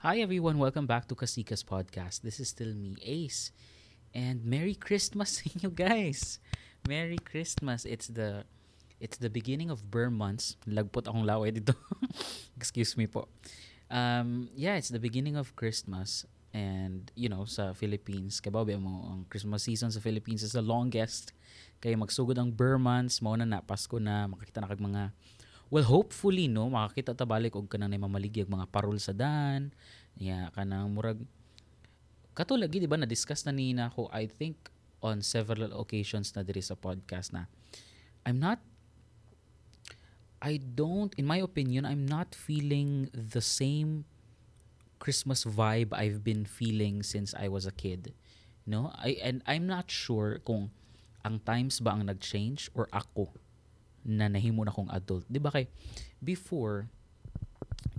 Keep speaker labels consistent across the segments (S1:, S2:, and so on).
S1: Hi everyone, welcome back to Kasikas Podcast. This is still me, Ace. And Merry Christmas you guys. Merry Christmas. It's the it's the beginning of Burr months. Lagpot akong laway dito. Excuse me po. Um, yeah, it's the beginning of Christmas. And, you know, sa Philippines, kababi mo, ang Christmas season sa Philippines is the longest. Kaya magsugod ang Burr months, mao na na, Pasko na, makakita na kag mga Well, hopefully, no, makakita ta balik og kanang mamaligyag mga parol sa dan. Yeah, kanang murag kato lagi di ba na discuss na ni na ako I think on several occasions na diri sa podcast na I'm not I don't in my opinion I'm not feeling the same Christmas vibe I've been feeling since I was a kid. No? I and I'm not sure kung ang times ba ang nag-change or ako na nahimo na kong adult. Di ba kay before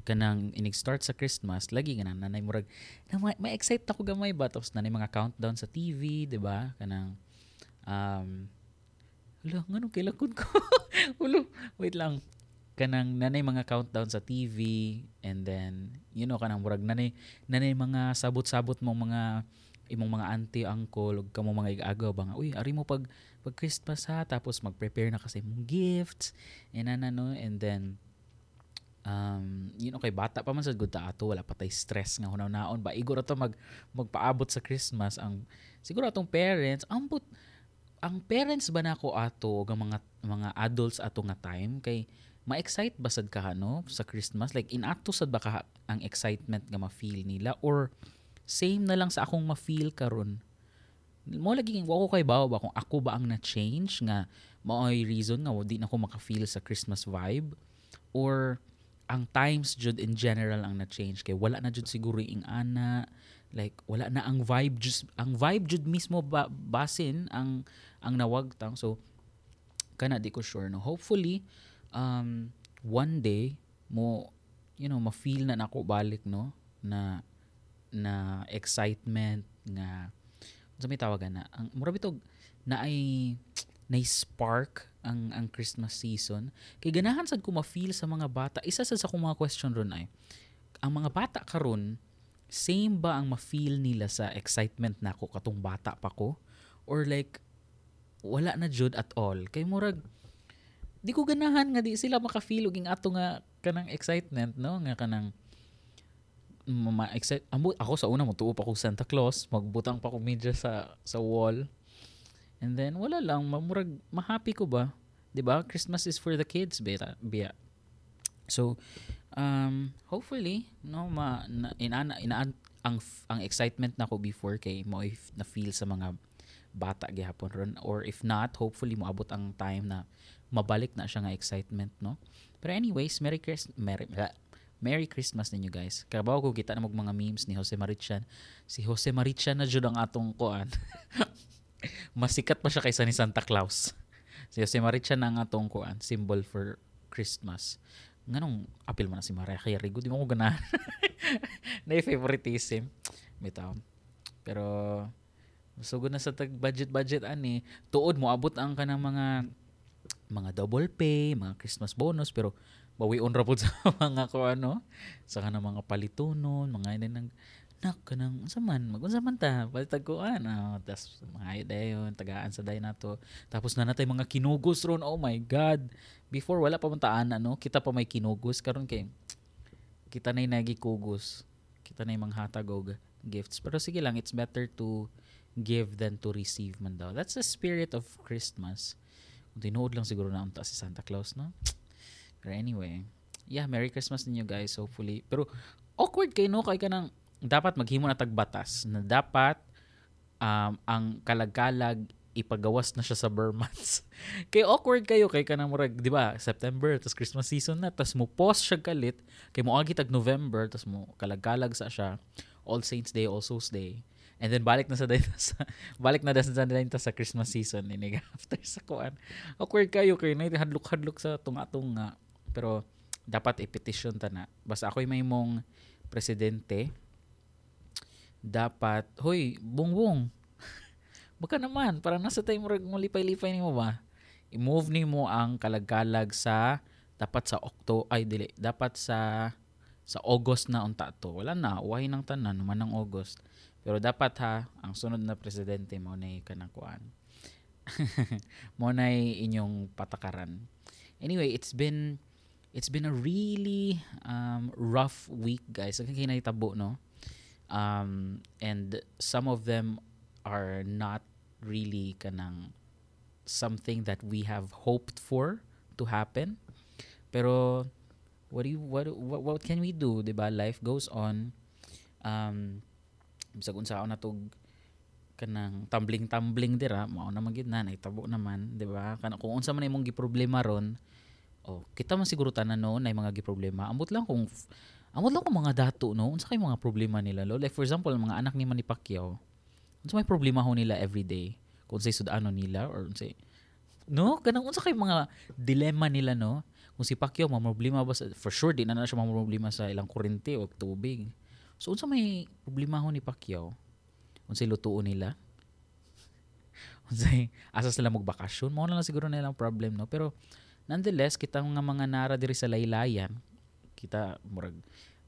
S1: kanang inig-start sa Christmas, lagi ganang nanay murag na ma-excite ako gamay ba tapos nanay mga countdown sa TV, di ba? Kanang um Hala, ngano kilakon ko? Ulo, wait lang. Kanang nanay mga countdown sa TV and then you know kanang murag nanay nanay mga sabot-sabot mong mga imong mga auntie, uncle, ug kamo mga igagaw ba uy, ari mo pag pag Christmas ha, tapos mag-prepare na kasi mong gifts, and ano, and then, um, you know, kay bata pa man sa good ato, wala pa tay stress nga hunaw naon ba, iguro to mag, magpaabot sa Christmas, ang, siguro atong parents, ambot, ang parents ba nako ato, ang mga, mga adults ato nga time, kay, ma-excite ba sad ka no sa Christmas? Like inato sad ba ka ang excitement nga ma-feel nila? Or same na lang sa akong ma-feel karon mo lagi wa ko kay bawo ba kung ako ba ang na-change nga maoy reason nga di na ako maka-feel sa Christmas vibe? Or ang times jud in general ang na-change? Kay wala na jud siguro ing ana. Like wala na ang vibe just ang vibe jud mismo ba, basin ang ang nawagtang so kana di ko sure no? Hopefully um one day mo you know ma-feel na nako balik no? Na na excitement nga sa may tawagan na? Ang mura bitog na ay na spark ang ang Christmas season? Kay ganahan sad ko ma-feel sa mga bata. Isa sa sa akong mga question ron ay ang mga bata karon same ba ang ma-feel nila sa excitement nako katong bata pa ko? Or like wala na jud at all? Kay murag di ko ganahan nga di sila maka-feel og ato nga kanang excitement no? Nga kanang ma-excite amo ako sa una mo tuo pa ko Santa Claus magbutang pa ko media sa sa wall. And then wala lang mamurag ma-happy ko ba? Ba? Christmas is for the kids beta biya so um hopefully no ma na, inana ina ang ang excitement nako before kay mo if na feel sa mga bata gihapon ron. Or if not hopefully moabot ang time na mabalik na siya nga excitement no? Pero anyways Merry Christmas Merry, Merry Christmas ninyo guys. Kabaw ko kita na mga memes ni Jose Marichan. Si Jose Marichan na jud ang atong kuan. Masikat pa siya kaysa ni Santa Claus. Si Jose Marichan ang atong kuan, symbol for Christmas. Nganong apil man na si Mariah Carey. Di mo ko ganahan. na favoritism. Bitaw. Pero sugod na sa tag budget budget ani tuod mo abot ang kanang mga mga double pay, mga Christmas bonus pero bawion ra pud sa mga ko ano? Sa kanang mga palitunon mga ina nang nak kanang unsa man? Magunsa man ta? Balitag ko ano tas mga dayon tagaan sa day nato tapos na natay mga kinugos ron. Oh my god. Before wala pa man taan ano? Kita pa may kinugos. Karon kay kita na nagikugos. Kita na mga hatag og gifts. Pero sige lang it's better to give than to receive man daw. That's the spirit of Christmas. Kung lang siguro na unta si Santa Claus no But anyway, yeah, Merry Christmas ninyo guys, hopefully. Pero awkward kay no kay kanang dapat maghimo na tagbatas na dapat um, ang kalagkalag ipagawas na siya sa Burmans. kay awkward kayo kay kanang murag, 'di ba? September tas Christmas season na tas mo post siya kalit kay mo agi tag November tas mo kalagkalag sa siya All Saints Day, All Souls Day. And then balik na sa sa balik na sa day sa Christmas season ini after sa kuan. Awkward kayo kay na hadlok-hadlok sa tunga-tunga pero dapat i-petition ta na. Basta ako'y may mong presidente, dapat, hoy, bungbong, baka naman, para nasa tayo mo lipay-lipay ni mo ba? I-move ni mo ang kalagkalag sa, dapat sa Octo, ay dili, dapat sa sa August na unta to wala na uwahi ng tanan naman ng August pero dapat ha ang sunod na presidente mo na kanang kuan mo na inyong patakaran anyway it's been it's been a really um, rough week guys. Ang kinahitabo no? Um, and some of them are not really kanang something that we have hoped for to happen. Pero what do you what what, what can we do 'di life goes on. Um bisag unsa na tog kanang tumbling-tumbling dira mao na magid na naitabo naman 'di ba? Kung unsa man imong giproblema ron oh kita man siguro tanan no na mga giproblema. Ambot lang kung ambot lang kung mga dato no unsa kay mga problema nila lo like for example mga anak ni Manny Pacquiao unsa may problema ho nila every day? Kung say sudano nila or unsay no? Kanang unsa kay mga dilemma nila no? Kung si Pacquiao problema ba sa, for sure di na na siya problema sa ilang kurente o tubig. So unsa may problema ho ni Pacquiao? Unsay lutuon nila? Unsay asa sila magbakasyon? Mao na lang siguro nilang problem no? Pero nonetheless kita nga mga nara diri sa laylayan kita murag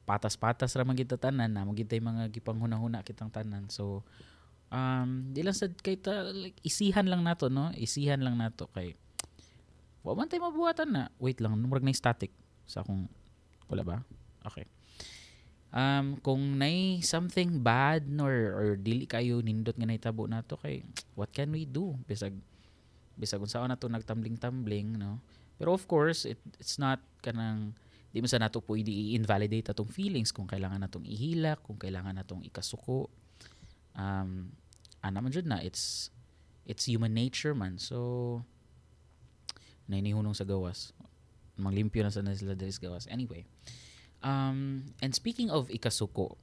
S1: patas-patas ra man kita tanan na magitay mga gipanghuna-huna kitang tanan so um di lang sad kay ta like, isihan lang nato no isihan lang nato kay Wa man tayo mabuhatan na. Wait lang, murag na static sa akong wala ba? Okay. Um, kung nay something bad or, or dili kayo nindot nga nahitabo nato kay what can we do? Bisag bisag unsa na to nagtumbling-tumbling, no? Pero of course, it, it's not kanang di mo sa nato pwede i-invalidate atong feelings kung kailangan natong ihilak, kung kailangan natong ikasuko. Um, ana man na it's it's human nature man. So na inihunong sa gawas. Manglimpyo na sa sila diri sa gawas. Anyway, um, and speaking of ikasuko,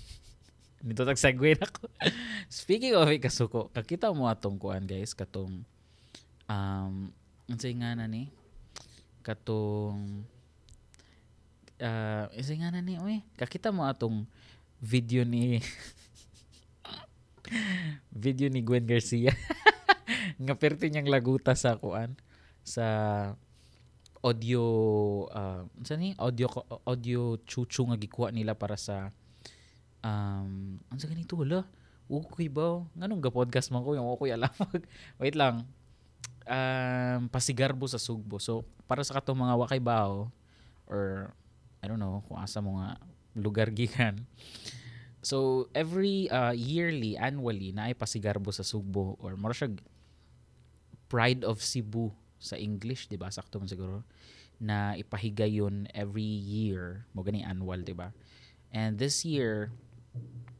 S1: nito tag segue na ko. speaking of ikasuko, kakita mo atong kuan guys, katong um, unsay nga na ni? Katong uh, unsay nga na ni, oy, kakita mo atong video ni video ni Gwen Garcia. Nga perti niyang laguta sa kuan sa audio uh, sa ni audio audio chuchu nga gikuha nila para sa um unsa ganito wala ukoy ba? Nganong ga podcast man ko? Yung ukoy alamag. Wait lang. Um pasigarbo sa sugbo. So para sa katong mga wakay bao or I don't know kung asa mo nga lugar gikan so every uh, yearly annually na ay pasigarbo sa sugbo or mara Pride of Cebu sa English, 'di ba? Sakto man siguro na ipahigayon every year, mo gani annual, 'di ba? And this year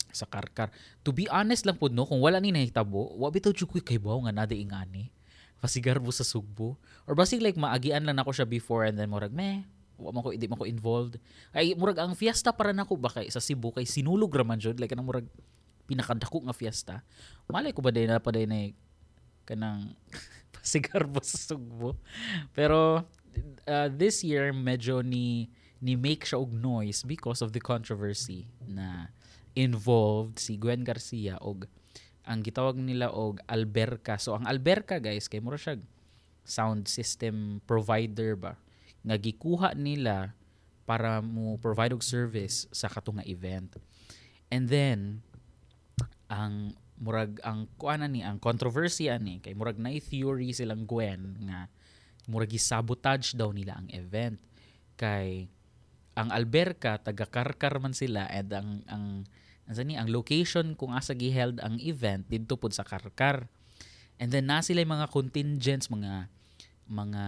S1: sa Karkar, to be honest lang pud no, kung wala ni nahitabo, wa bitaw jud kay bawo nga nada ingani. Pasigar mo sa Sugbo. Or basig like maagian lang nako siya before and then murag meh, wa man ko hindi man ko involved. Ay murag ang fiesta para nako ba kay sa Cebu kay sinulog ra man jud like kanang murag pinakadako nga fiesta. Malay ko ba day na pa day na kanang sigarbo sa sugbo. Pero uh, this year medyo ni ni make siya og noise because of the controversy na involved si Gwen Garcia og ang gitawag nila og Alberca. So ang Alberca guys kay mura siya sound system provider ba nga gikuha nila para mo provide og service sa katong event. And then ang murag ang kuana ni ang controversy ani kay murag na theory silang Gwen nga murag sabotage daw nila ang event kay ang Alberca taga Karkar man sila and ang ang ano ni ang location kung asa giheld ang event didto pud sa Karkar. And then na sila mga contingents mga mga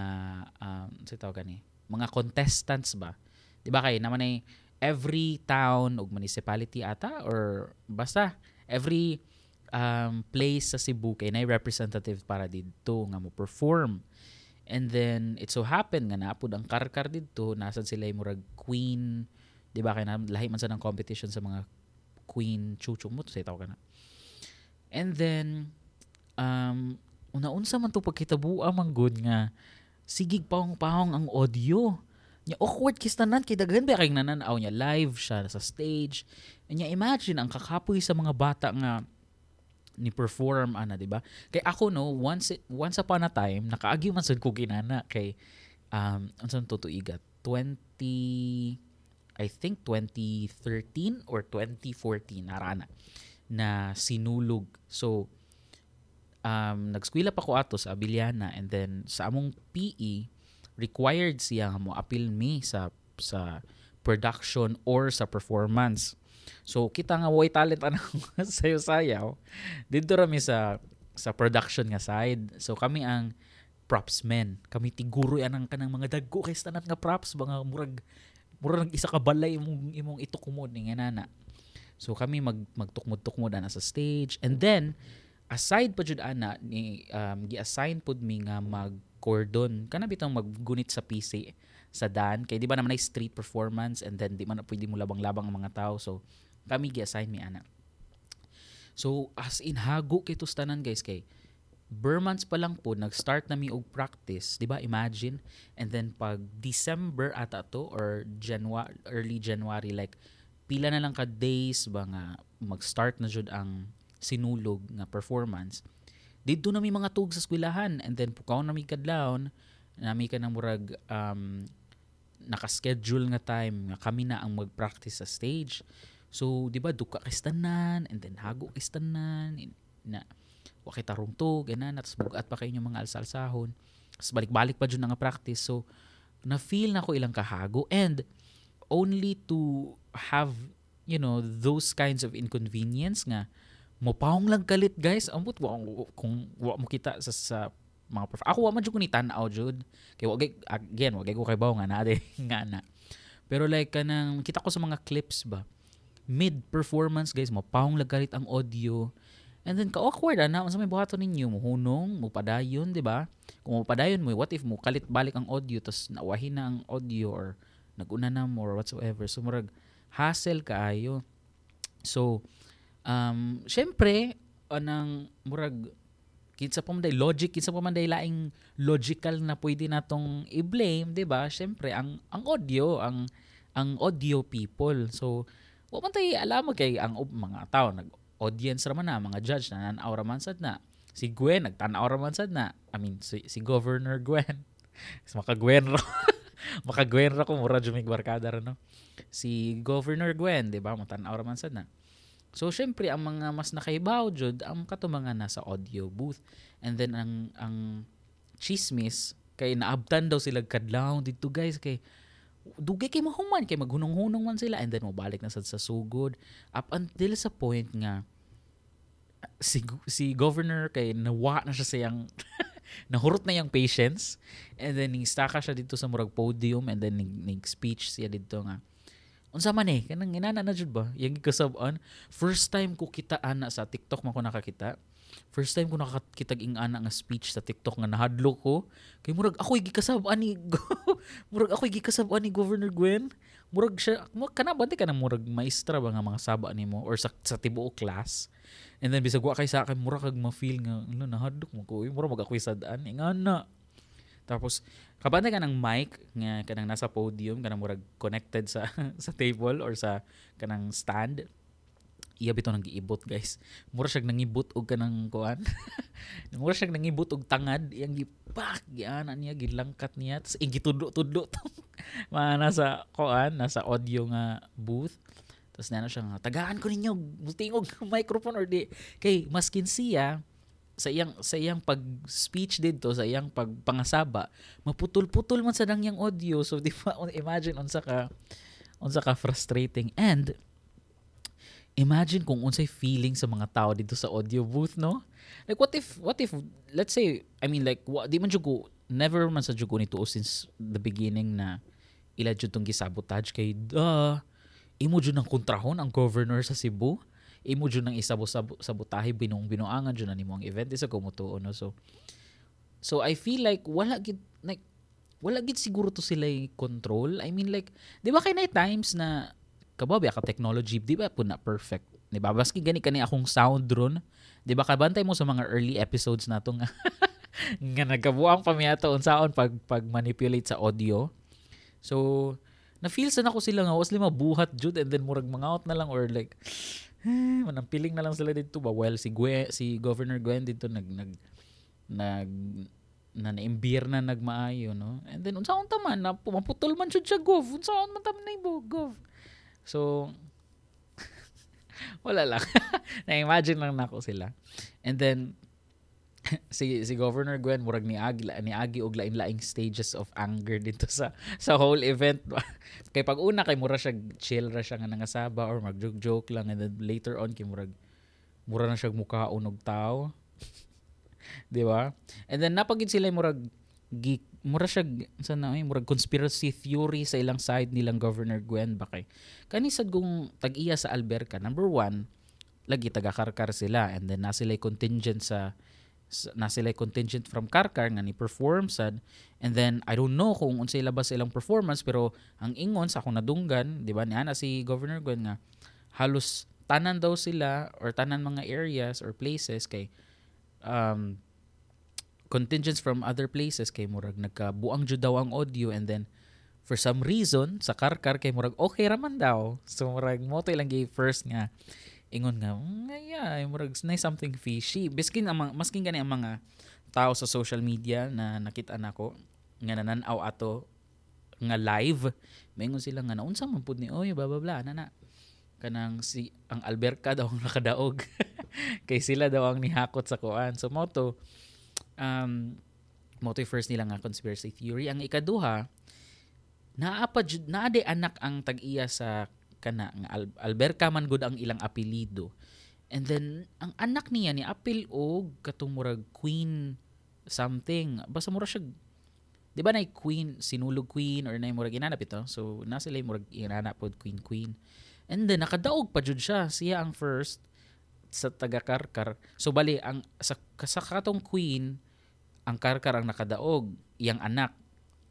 S1: um, sa tawag mga contestants ba? Di ba kay naman ay every town ug municipality ata or basta every um, place sa Cebu kay na representative para didto nga mo perform. And then it so happen nga naapod ang karkar didto nasan sila murag queen, di ba kay na lahi man sa ng competition sa mga queen chuchu mo to say tawag na. And then um una-unsa man to pagkitabuan man good nga sigig pahong-pahong ang audio. Nya awkward kistanan kay daghan ba kay nananaw niya live siya sa stage. Nya imagine ang kakapoy sa mga bata nga ni perform ana di ba kay ako no once once upon a time nakaagi man sad ko ginana kay um unsa to tuiga 20 I think 2013 or 2014 narana na sinulog. So um nagskwela pa ko ato sa Abiliana and then sa among PE required siya mo appeal me sa sa production or sa performance. So kita nga way talent anang sayo-sayaw. Dito rami sa sa production nga side. So kami ang props men. Kami tiguro yan ang kanang mga dagko kay stanat nga props mga murag murag isa ka balay imong imong itukumod ni nga nana. So kami mag magtukmod-tukmod ana sa stage. And then aside pa jud ana ni um, gi-assign pud mi nga mag cordon kana bitang maggunit sa PC sa dan. Kay di ba naman ay street performance and then di man pwede mo labang-labang ang mga tao. So kami gi-assign mi ana. So as in hago kay tanan guys kay Burmans pa lang po nag-start na mi og practice di ba? Imagine. And then pag December ata to or January early January like pila na lang ka days ba nga mag-start na jud ang sinulog nga performance. Dito na may mga tug sa eskwelahan. And then pukaw na mi kadlawon nami ka ng murag um, naka-schedule nga time nga kami na ang mag-practice sa stage. So, di ba, duka kistanan, and then hago kistanan, na wakay tarong to, ganan, at bugat pa kayo mga alsa-alsahon. Tapos balik-balik pa dyan nga practice. So, na-feel na ko ilang kahago and only to have, you know, those kinds of inconvenience nga, mo paong lang kalit guys ambot wa kung wa mo kita sa, sa mga prof. Ako wa man jud ko ni tan-aw jud. Kay wa again, wa ko kay bawo nga na nga na. Pero like kanang kita ko sa mga clips ba mid performance guys mo paong lagalit ang audio and then ka awkward ana unsa may buhaton ninyo? Mo hunong mo padayon di ba? Kung mo padayon mo what if mo kalit balik ang audio tas nawahin na ang audio or naguna na mo or whatsoever. So murag hassle kaayo. So um syempre anang murag kinsa pa man logic kinsa pa man laing logical na pwede natong i-blame 'di ba? Syempre ang ang audio ang ang audio people. So wa man tay alam kay ang mga tao nag audience ra man na mga judge na nanaw ra man sad na. Si Gwen nagtanaw ra man sad na. I mean si, si Governor Gwen. Maka Gwen ra. Maka Gwen ra ko mura jumig barkada ra no? Si Governor Gwen 'di ba mo tanaw ra man sad na. So syempre ang mga mas nakaibaw jud ang katumangan nasa audio booth. And then ang ang chismis kay naabtan daw sila kadlaw dito guys. Kay dugay kay mahuman kay maghunong-hunong man sila and then mobalik na sad sa sugod. Up until sa point nga si si governor kay nawa na siya sayang nahurot na yung patience and then ning staka siya dito sa murag podium and then ning, ning speech siya dito nga unsa man eh? Kanang inana na jud ba? Yang gikasab-an first time ko kita ana sa TikTok man ko nakakita first time ko nakakita ing ana nga speech sa TikTok nga nahadlo ko. Kay murag ako gikasab-an ni murag ako gikasab-an ni Governor Gwen. Murag siya mo kana ba ka na murag maestra ba nga mga saba nimo or sa sa tibuok class? And then bisag wa kay sa akin murag kag ma-feel nga ano nahadlok mo ko murag mag ako sadaan ingana tapos kapantay ka ng mic nga kanang nasa podium kanang murag connected sa sa table or sa kanang stand iya bitaw nang giibot guys. Mura siya nangibot og kanang kuan. Mura siya nangibot og tangad. Iyang gipak giana niya gilangkat niya. Tapos igitudlo-tudlo mga nasa kuan nasa audio nga booth. Tapos nana siya nga tagaan ko ninyo tingog microphone or di. Kay maskin siya sa iyang sa iyang pag speech dito sa iyang pagpangasaba maputol-putol man sa dangyang audio. So di ba imagine unsa ka unsa ka frustrating. And imagine kung unsay feeling sa mga tao dito sa audio booth no? Like what if what if let's say I mean like what, di man jud ko never man sa jud ko nito since the beginning na ila jud tong gisabotage kay duh imo jud ng kontrahon ang governor sa Cebu. Imo jud nang isabo sabotahe binong binuangan jud na nimo ang event. Isa ko mutuo no? So so I feel like wala gid like wala gid siguro to sila control. I mean like di ba kay na times na kababi ka technology di ba po na perfect di ba? Baski gani kani akong sound drone di ba? Kabantay mo sa mga early episodes nato nga nga nagabuang pamiyato unsaon pag pag manipulate sa audio. So na feel sa nako sila nga was lima buhat jud and then murag mga out na lang or like eh, manampiling na lang sila dito ba? Well si Gwen, si Governor Gwen dito nag nag nag na naimbir na nagmaayo no? And then unsaon ta man na pumaputol man jud siya gov? Unsaon man ta man ibo gov So, wala lang. Na-imagine lang nako sila. And then, si si Governor Gwen murag ni Agi ni Agi og lain-laing stages of anger dito sa sa whole event kay pag una kay mura siya chill ra siya nga nangasaba or mag joke joke lang and then later on kay murag mura na siya mukhaon og tao di ba and then napagid sila murag geek mura siya sa na eh, murag conspiracy theory sa ilang side nilang Governor Gwen ba kay? Kani sad kung tag-iya sa Alberca number one lagi taga-karkar sila and then na sila contingent sa na sila contingent from Karkar nga ni perform sad. And then I don't know kung unsay labas ilang performance pero ang ingon sa akong nadunggan di ba niya na si Governor Gwen nga halos tanan daw sila or tanan mga areas or places kay um, contingents from other places kay murag nagkabuang jud daw ang audio and then for some reason sa Karkar kay murag okay raman daw. So murag mo to ilang first nga ingon nga nga yeah, murag na something fishy. Biskin ang maskin gani ang mga tao sa social media na nakita nako nga nananaw ato nga live. Maingon sila nga naunsa man pud ni oy bla bla bla na. Kanang si ang Alberca daw ang nakadaog. Kay sila daw ang nihakot sa kuan. So mo to um mo to first nila nga conspiracy theory ang ikaduha naa pa naa anak ang tag-iya sa kana nga Al- Alberca man gud ang ilang apelido. And then ang anak niya ni apil og katong murag queen something. Basta mura siya Di ba na queen, sinulog queen or na murag inanap ito. So na sila murag inanap pod queen queen. And then nakadaog pa jud siya. Siya ang first sa taga Karkar. So bali ang sa, sa katong queen ang Karkar ang nakadaog, iyang anak,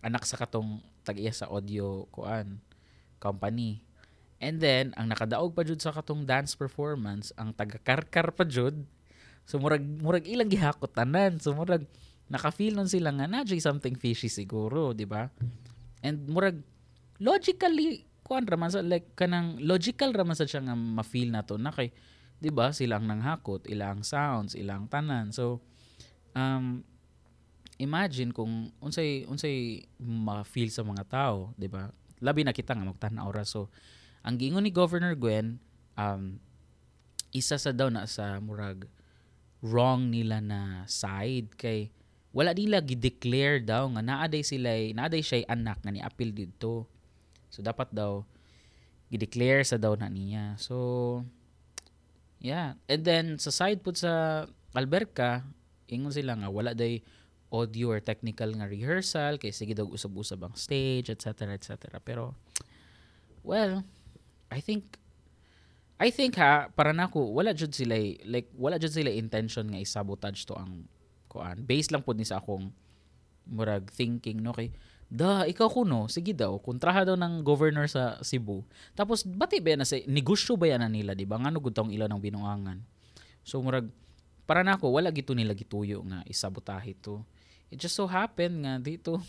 S1: anak sa katong tag-iya sa audio kuan company. And then, ang nakadaog pa jud sa katong dance performance, ang taga-karkar pa jud. So murag murag ilang gihakot tanan. So murag naka-feel nun sila nga na something fishy siguro, di ba? And murag logically kuan ra sa like kanang logical ra man sa siya nga ma-feel na to na kay 'di ba sila ang nanghakot, ilang sounds, ilang tanan. So um imagine kung unsay unsay ma-feel sa mga tao, 'di ba? Labi na kita nga magtan-aw ra so ang gingon ni Governor Gwen, um, isa sa daw na sa murag wrong nila na side kay wala nila gi-declare daw nga naaday sila naaday siya anak nga ni apil didto. So dapat daw gi-declare sa daw na niya. So yeah, and then sa side put sa Alberca, ingon sila nga wala day audio or technical nga rehearsal kay sige daw usab-usab ang stage etc etc pero well I think I think ha para nako wala jud sila like wala jud sila intention nga i-sabotage to ang kuan. Based lang pud ni sa akong murag thinking no? Kay da ikaw kuno sige daw kontraha daw ng governor sa Cebu. Tapos bati ba na sa negosyo ba yan na nila di ba? Ngano gud ila ng binuangan. So murag para nako wala gito nila gituyo nga isabotahe to it just so happen nga dito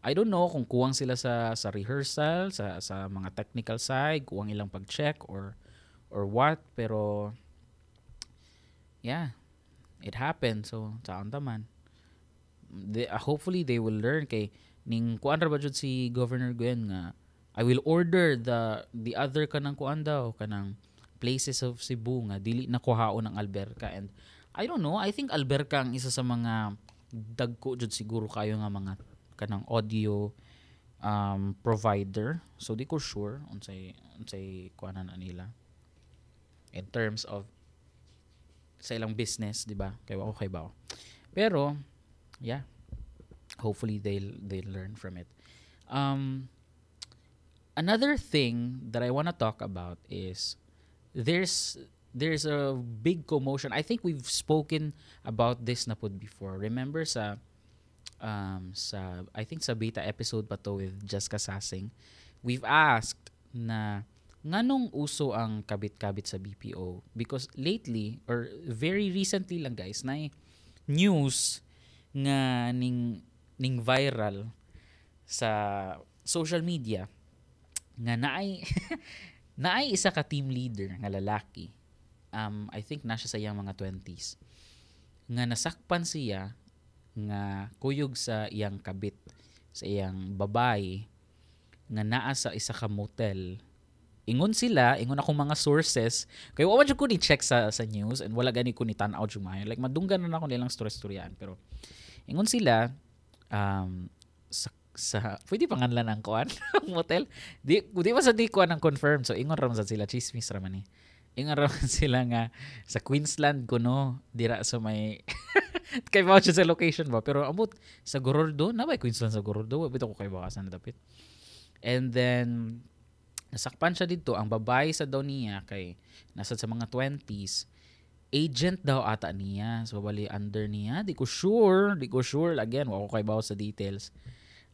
S1: I don't know kung kuwang sila sa sa rehearsal, sa sa mga technical side, kuwang ilang pag-check or or what, pero yeah, it happened. So, taon taman. They, uh, hopefully they will learn kay ning kuan ra ba jud si Governor Gwen nga I will order the the other kanang kuan daw kanang places of Cebu nga dili na kuhaon ng Alberca and I don't know, I think Alberca ang isa sa mga dagko jud siguro kayo nga mga kanang audio um, provider. So di ko sure unsay unsay kuanan na nila in terms of sa ilang business, di ba? Kay okay ba? Pero yeah, hopefully they'll they'll learn from it. Um, another thing that I want to talk about is there's there's a big commotion. I think we've spoken about this na pod before. Remember sa um, sa I think sa beta episode pa to with Jessica Sassing, we've asked na nganong uso ang kabit-kabit sa BPO because lately or very recently lang guys na news nga ning ning viral sa social media nga naay naay isa ka team leader nga lalaki um I think na siya sa iyang mga 20s nga nasakpan siya nga kuyog sa iyang kabit sa iyang babae nga naa sa isa ka motel. Ingon sila, ingon akong mga sources, kay wa man ko ni check sa sa news and wala gani ko ni tan-aw jud maayo. Like madunggan na ako nilang story-storyan pero ingon sila um sa sa pwede panganlan ang kuan motel? Di di ba sa di kuan confirm. So ingon ra man sila chismis ra man ni ingon ra man sila nga sa Queensland kuno dira sa may kay ba sa location ba? Pero amot sa Gorordo na ba Queensland sa Gorordo? Wa bitaw ko kay bakasan dapit. And then nasakpan siya dito. Ang babae sa daw niya kay nasa sa mga 20s agent daw ata niya. So bali under niya. Di ko sure di ko sure. Again wa ko kay bawo sa details.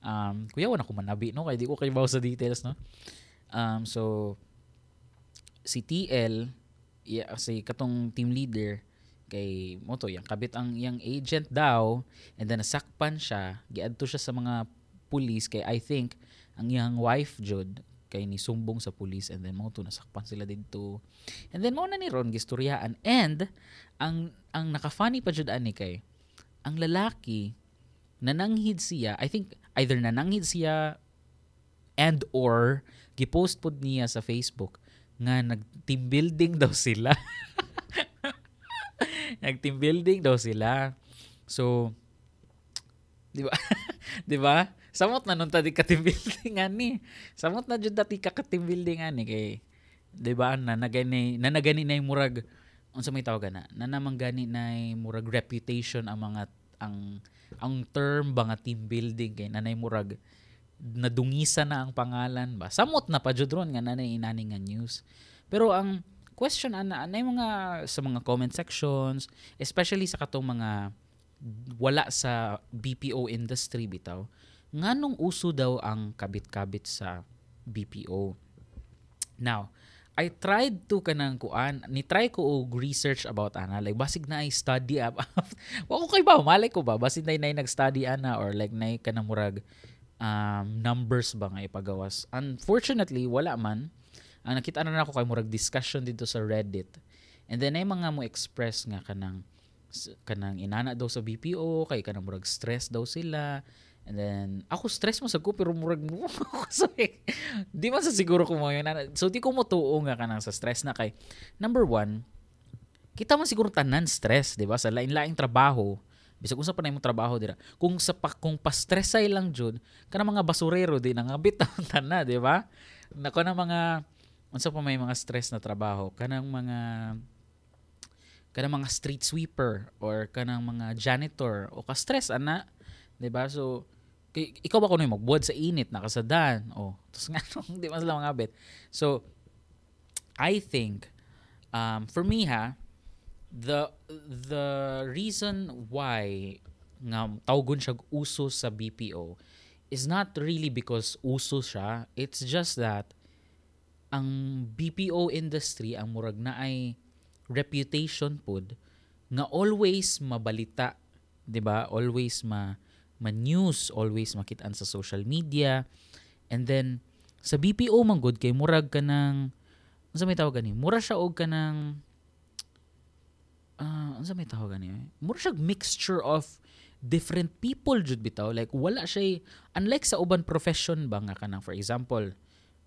S1: Um kuya wala ko manabi no? Kay di ko kay bawo sa details no? Um so si TL yeah, si katong team leader kay moto yang kabit ang yang agent daw and then nasakpan siya giadto siya sa mga police kay I think ang iyang wife jud kay ni sumbong sa police and then mo to nasakpan sila didto. And then mo na ni Ron gistoryaan and ang ang naka-funny pa jud ani kay ang lalaki nananghid siya I think either nananghid siya and or gipost pod niya sa Facebook nga nag team building daw sila. Nag team building daw sila. So di ba? Di ba? Samot na nun tadi ka team building ani. Samot na jud dati ka team building ani. Kay di ba? Na nagani na nagani na murag unsa may tawag na? Na naman gani na murag reputation ang mga ang ang term ba nga team building kay nanay murag nadungisa na ang pangalan ba? Samot na pa jud nga nanay inani nga news. Pero ang question ana anay mga sa mga comment sections especially sa katong mga wala sa BPO industry bitaw nganong uso daw ang kabit-kabit sa BPO. Now, I tried to kanang kuan, ni try ko og research about ana, like basig na I study up. Wa ko kay ba? Malay ko ba? Basig na nay nag-study ana or like nay kanang murag um, numbers ba nga ipagawas. Unfortunately, wala man. Ang nakita na nako kay murag discussion dito sa Reddit. And then ay mga mo express nga kanang kanang inana daw sa BPO kay kanang murag stress daw sila And then, ako stress mo sa ko, pero murag mo so, di man sa siguro ko mo yun. So, di ko mo tuo nga ka sa stress na kay, number one, kita man siguro tanan stress, di ba? Sa lain-laing trabaho, bisag unsa pa na imong trabaho dira. Kung sa pa, kung pa-stressay lang jud, kana mga basurero di nangabit tanan, di ba? Nako na mga unsa pa may mga stress na trabaho, kanang mga kanang mga street sweeper or kanang mga janitor o ka stress ana, di ba? So ikaw ba kuno magbuhat sa init nakasadan oh tapos nga di man sila mga so I think um, for me ha the the reason why nga tawgon siya uso sa BPO is not really because uso siya. It's just that ang BPO industry ang murag na ay reputation pod nga always mabalita 'di ba? Always ma ma-news always makitaan sa social media. And then sa BPO man good kay murag ka ng unsa may tawag gani? Mura siya og kanang unsa may tawag gani mura siya mixture of different people jud bitaw. Like wala siya unlike sa uban profession ba nga kanang for example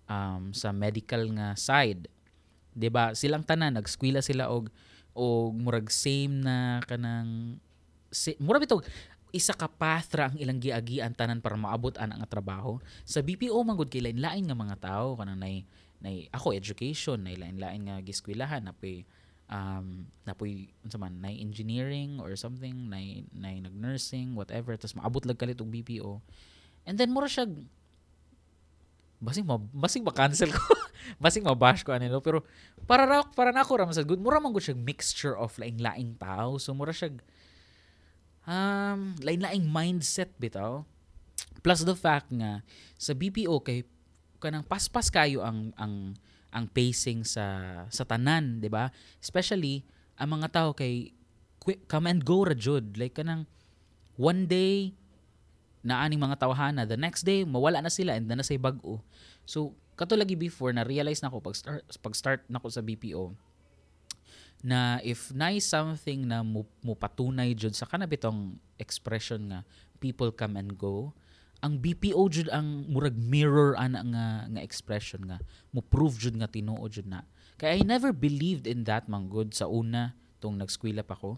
S1: um, sa medical nga side 'di ba? Silang tanan nagskwela sila og og murag same na kanang si, mura bitaw isa ka path ra ang ilang giagian tanan para maabot ana nga trabaho. Sa BPO man gud kay lain-lain nga mga tawo kanang nay nay ako education nay lain-lain nga giskwilahan na pay um napoy unsa man nay engineering or something nay nay nag nursing whatever tas maabot lag kalit og BPO and then mura siya basing ma basing ma cancel ko basing mabash ko anilo pero para ra para nako ra masad good mura man gud siya mixture of laing-laing tao. So mura siya um, lain-laing mindset bitaw. Plus the fact nga sa BPO kay kanang paspas kayo ang ang ang pacing sa sa tanan, 'di ba? Especially ang mga tao kay quick, come and go ra jud. Like kanang one day na aning mga tawhana, the next day mawala na sila and na say bag-o. So kato lagi before na realize nako pag start pag start nako sa BPO na if na something na mo, patunay jud sa kana bitong expression nga people come and go ang BPO jud ang murag mirror ana nga nga expression nga. Mo prove jud nga Tinuo jud na. Kay I never believed in that man good. Sa una tong nagskwela pa ko.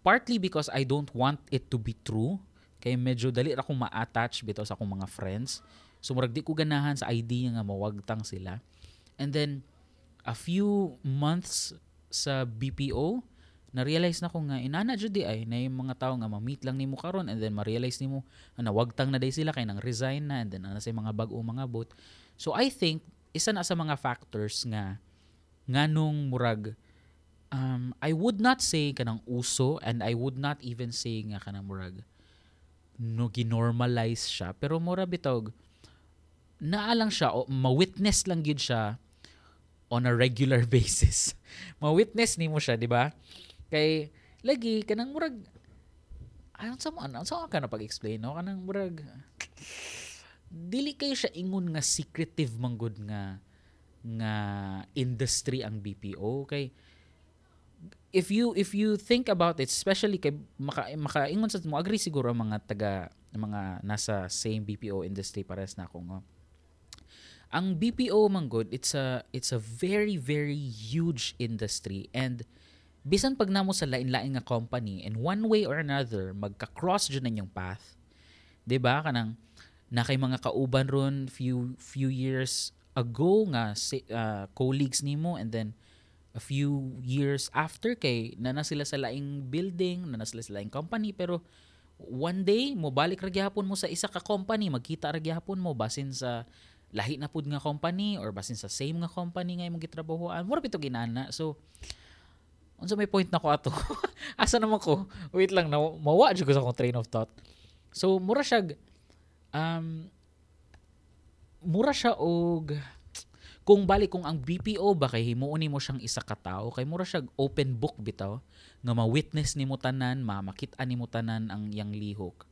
S1: Partly because I don't want it to be true. Kay medyo dali ra akong ma-attach bitaw sa akong mga friends. So murag di ko ganahan sa idea nga mawagtang sila. And then a few months sa BPO na-realize na ko nga inana jud di ay na yung mga tao nga ma-meet lang nimo karon and then ma-realize nimo na wagtang na day sila kay nang resign na and then ana say mga bag-o mga bot so I think isa na sa mga factors nga nganong murag um, I would not say kanang uso and I would not even say nga kanang murag no ginormalize siya. Pero mura bitog naa lang siya o ma-witness lang gyud siya on a regular basis. Ma-witness nimo siya di ba Kay lagi kanang murag ayon sa mo ano sa ka na pag-explain no? Kanang murag dili kayo siya ingon nga secretive manggod nga nga industry ang BPO kay if you if you think about it especially kay maka makaingon sa mo agree siguro ang mga taga mga nasa same BPO industry pares na ako ang BPO manggod it's a it's a very very huge industry and bisan pag namo sa lain-lain nga company in one way or another magka-cross jud ninyong path. 'di ba kanang na kay mga kauban ron few few years ago nga uh, colleagues nimo and then a few years after kay nana sila sa laing building nana sila sa laing company pero one day mo balik ra gyapon mo sa isa ka company magkita ra gyapon mo basin sa lahi na pud nga company or basin sa same nga company nga imong gitrabahoan. Mura bito ginana. So unsa may point na ko ato? Asa naman ko? Wait lang na mawa jud ko sa akong train of thought. So mura siya um mura siya og kung balik kung ang BPO ba kay himuon mo siyang isa ka tawo kay mura siya open book bitaw nga ma-witness nimo tanan mamakit-an nimo tanan ang yang lihok.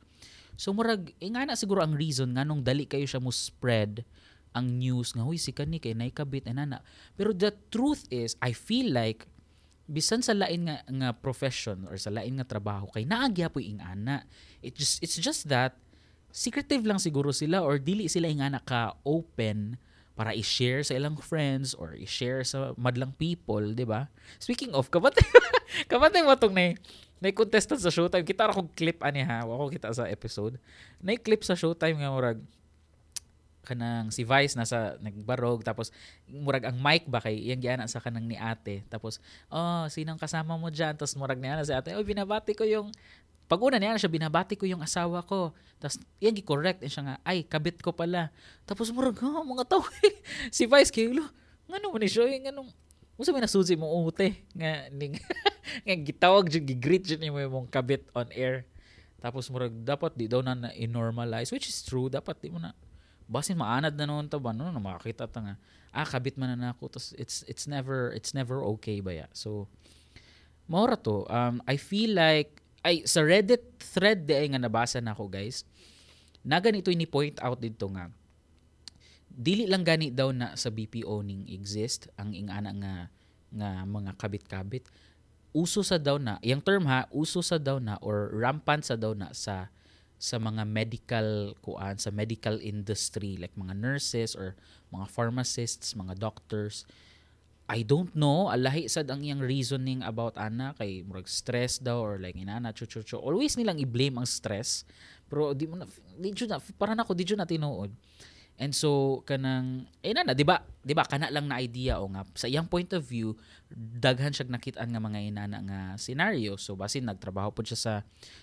S1: So murag eh, na siguro ang reason nganong dali kayo siya mo spread ang news nga huy si kani kay naikabit ana pero the truth is I feel like bisan sa lain nga nga profession or sa lain nga trabaho kay naagya po ing ana it just it's just that secretive lang siguro sila or dili sila ing ana ka open para i-share sa ilang friends or i-share sa madlang people, di ba? Speaking of, kabate, kabate mo itong na, na contestant sa Showtime. Kita ra kong clip ani ha. Ako kita sa episode. Na clip sa Showtime nga murag kanang si Vice nasa nagbarog. Tapos murag ang mic ba kay iyang giana sa kanang ni ate. Tapos oh sinong kasama mo diyan tapos murag niya si ate oh binabati ko yung pag una niya siya binabati ko yung asawa ko. Tapos iyang gi-correct siya nga ay kabit ko pala. Tapos murag oh, mga tao si Vice kay lo ngano man siya? Nganong Musa may nasusi mo ute? Nga ning nga gitawag jud gigreet jud nimo imong kabit on air. Tapos murag dapat di daw na, na normalize which is true. Dapat di mo na basin maanad na noon ta ba no makakita ta nga. Ah kabit man na nako tapos it's it's never it's never okay ba ya? So maura to um I feel like ay sa Reddit thread di ay nga nabasa na ako guys. Na ganito ni point out dito nga. Dili lang gani daw na sa BPO ning exist ang ingana nga nga mga kabit-kabit. Uso sa daw na yung term ha uso sa daw na or rampant sa daw na sa sa mga medical kuan sa medical industry like mga nurses or mga pharmacists, mga doctors. I don't know, alahi sad ang iyang reasoning about ana kay murag stress daw or like inana chu chu chu. Always nilang i-blame ang stress. Pero di mo na di na para nako di na tinuod. And so kanang eh na, 'di ba? 'Di ba kana lang na idea o nga sa iyang point of view daghan siya nakit-an nga mga inana nga scenario. So basin nagtrabaho pud siya sa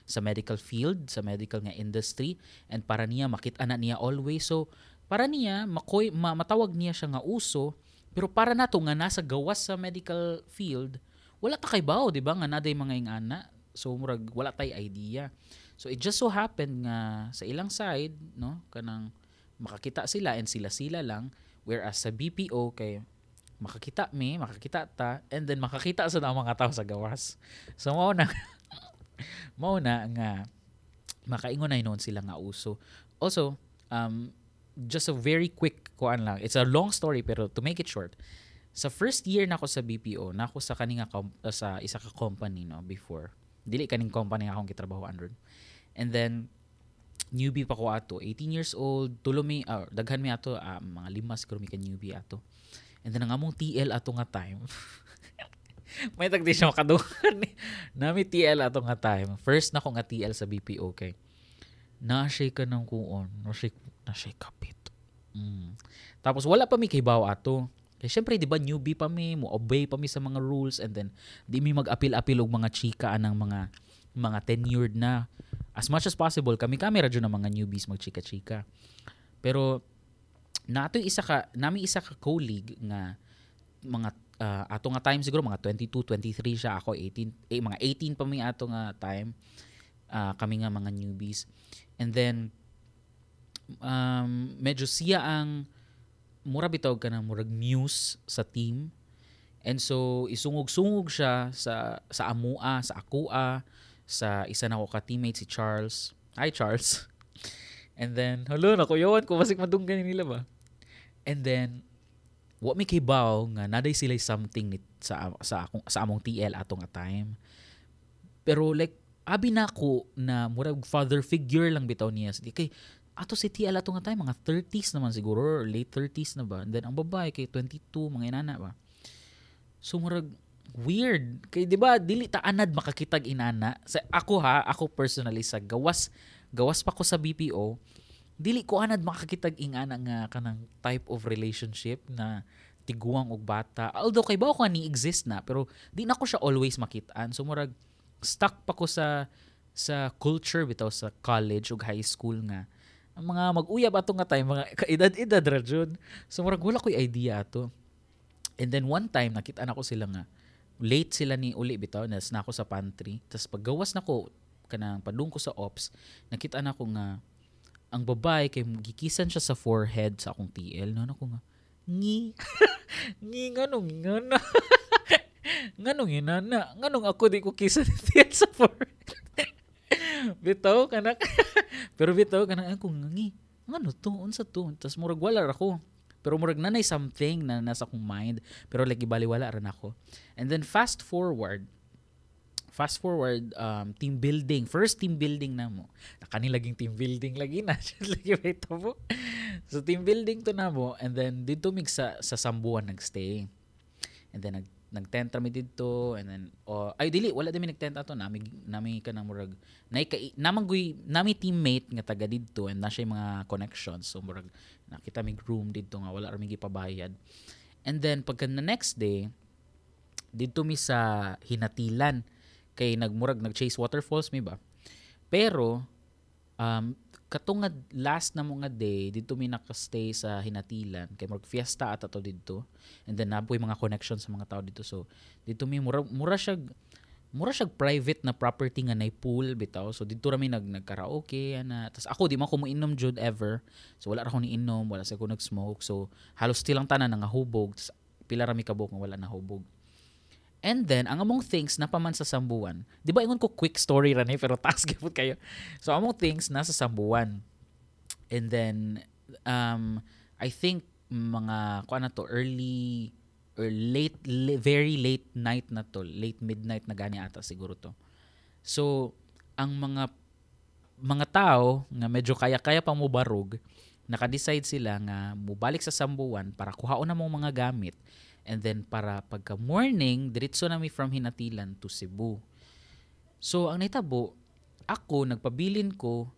S1: sa medical field, sa medical nga industry and para niya makit-an na niya always. So para niya makoy ma, matawag niya siya nga uso pero para nato nga nasa gawas sa medical field wala ta kay bao, 'di ba? Nga naday mga ingana. So murag wala tay idea. So it just so happened nga sa ilang side, no, kanang makakita sila and sila-sila lang whereas sa BPO kay makakita mi, makakita ta and then makakita sa mga tao sa gawas. So mao na mao na nga makaingon na noon sila nga uso. Also, um, just a very quick kuan lang. It's a long story pero to make it short, sa first year na ako sa BPO, na ako sa kaninga sa isa ka company no before. Dili kaning company nga akong gitrabaho under. And then newbie pa ko ato 18 years old tulo mi uh, daghan mi ato uh, mga lima siguro mi ka newbie ato. And then ang among TL ato nga time may tagdi siya makaduhan nami TL ato nga time. First na ko nga TL sa BPO kay na siya ka ng kuon na siya na siya kapit mm. tapos wala pa mi kay baw ato. Kaya syempre, di ba, newbie pa mi, mo obey pa mi sa mga rules, and then, di mi mag-apil-apil og mga chika ng mga mga tenured na as much as possible kami kami radyo ng mga newbies magchika-chika. Pero nato isa ka nami isa ka colleague nga mga uh, ato nga time siguro mga 22 23 siya. Ako 18 eh, mga 18 pa mi ato nga time uh, kami nga mga newbies. And then um, medyo siya ang mura bitaw ka na murag news sa team. And so isungog-sungog siya sa sa amua sa akua sa isa na ko ka-teammate si Charles. Hi Charles. And then, halo na ko basig madunggan nila ba. And then what may kibaw nga naday sila something ni, sa sa akong sa among TL atong a time. Pero like abi na ko na murag father figure lang bitaw niya. Di kay ato si TL atong nga time mga 30s naman siguro or late 30s na ba. And then ang babae kay 22 mga inana ba. So murag weird. Kay di ba dili ta anad makakitag inana. Sa ako ha ako personally sa gawas gawas pa ko sa BPO dili ko anad makakitag ingana nga kanang type of relationship na tiguang og bata. Although kay ba ko ni exist na pero di na ko siya always makitaan. So murag stuck pa ko sa sa culture bitaw sa college ug high school nga. Ang mga mag-uyab ato nga time mga kaedad-edad ra jud so murag wala koy idea ato. And then one time nakita na ko sila nga late sila ni uli bitaw nas na ako sa pantry. Tas paggawas nako kanang padung ko sa ops nakita na ko nga ang babae kay gikisan siya sa forehead sa akong TL no ako nga ngi. Ngi nganong ngana nganong. Inana nganong ako di ko kisan TL sa forehead. Bitaw kana pero bitaw kana ako ngi ngano to unsa to tas murag wala ra ko pero murag nanay something na nasa akong mind. Pero like ibaliwala ran ako. And then fast forward fast forward um, team building. First team building na mo. Nakani laging team building lagi na. Lagi may mo so team building to na mo. And then dito mig sa, sa Sambuan nagstay. And then nag nagtenta mi didto and then oh, ay dili. Wala din mi nagtenta to nami nami ka nang murag nay ka namanggoy nami teammate nga taga didto and na siya mga connections so murag nakita mi room didto nga wala ra mi gipabayad. And then pagka the next day didto mi sa hinatilan. Kay nagmurag nag-chase waterfalls mi ba? Pero um, katong nga last na mo nga day dito mi naka-stay sa Hinatilan. Kay mag fiesta ata to dito. And then napoy mga connections sa mga tao dito. So dito mi mura mura siya mura siya private na property nga nay pool bitaw so dito ra mi nag nagkaraoke ana tas ako di man ko mo inom jud ever so wala ra ko ni inom wala sa ko nag smoke so halos still lang tanan nga hubog tas pila ra mi kabuk nga wala na hubog And then, ang among things na paman sa Sambuan. Di ba ingon ko quick story ran eh, pero task gapot kayo. So, among things nasa Sambuan. And then, um, I think mga, kung ano to, early, or late, late, very late night na to. Late midnight na gani ata siguro to. So, ang mga mga tao nga medyo kaya-kaya pa mo barog, naka-decide sila nga mubalik sa Sambuan para kuhaon na mong mga gamit And then para pagka morning, diretso nami from Hinatilan to Cebu. So ang naitabo, ako nagpabilin ko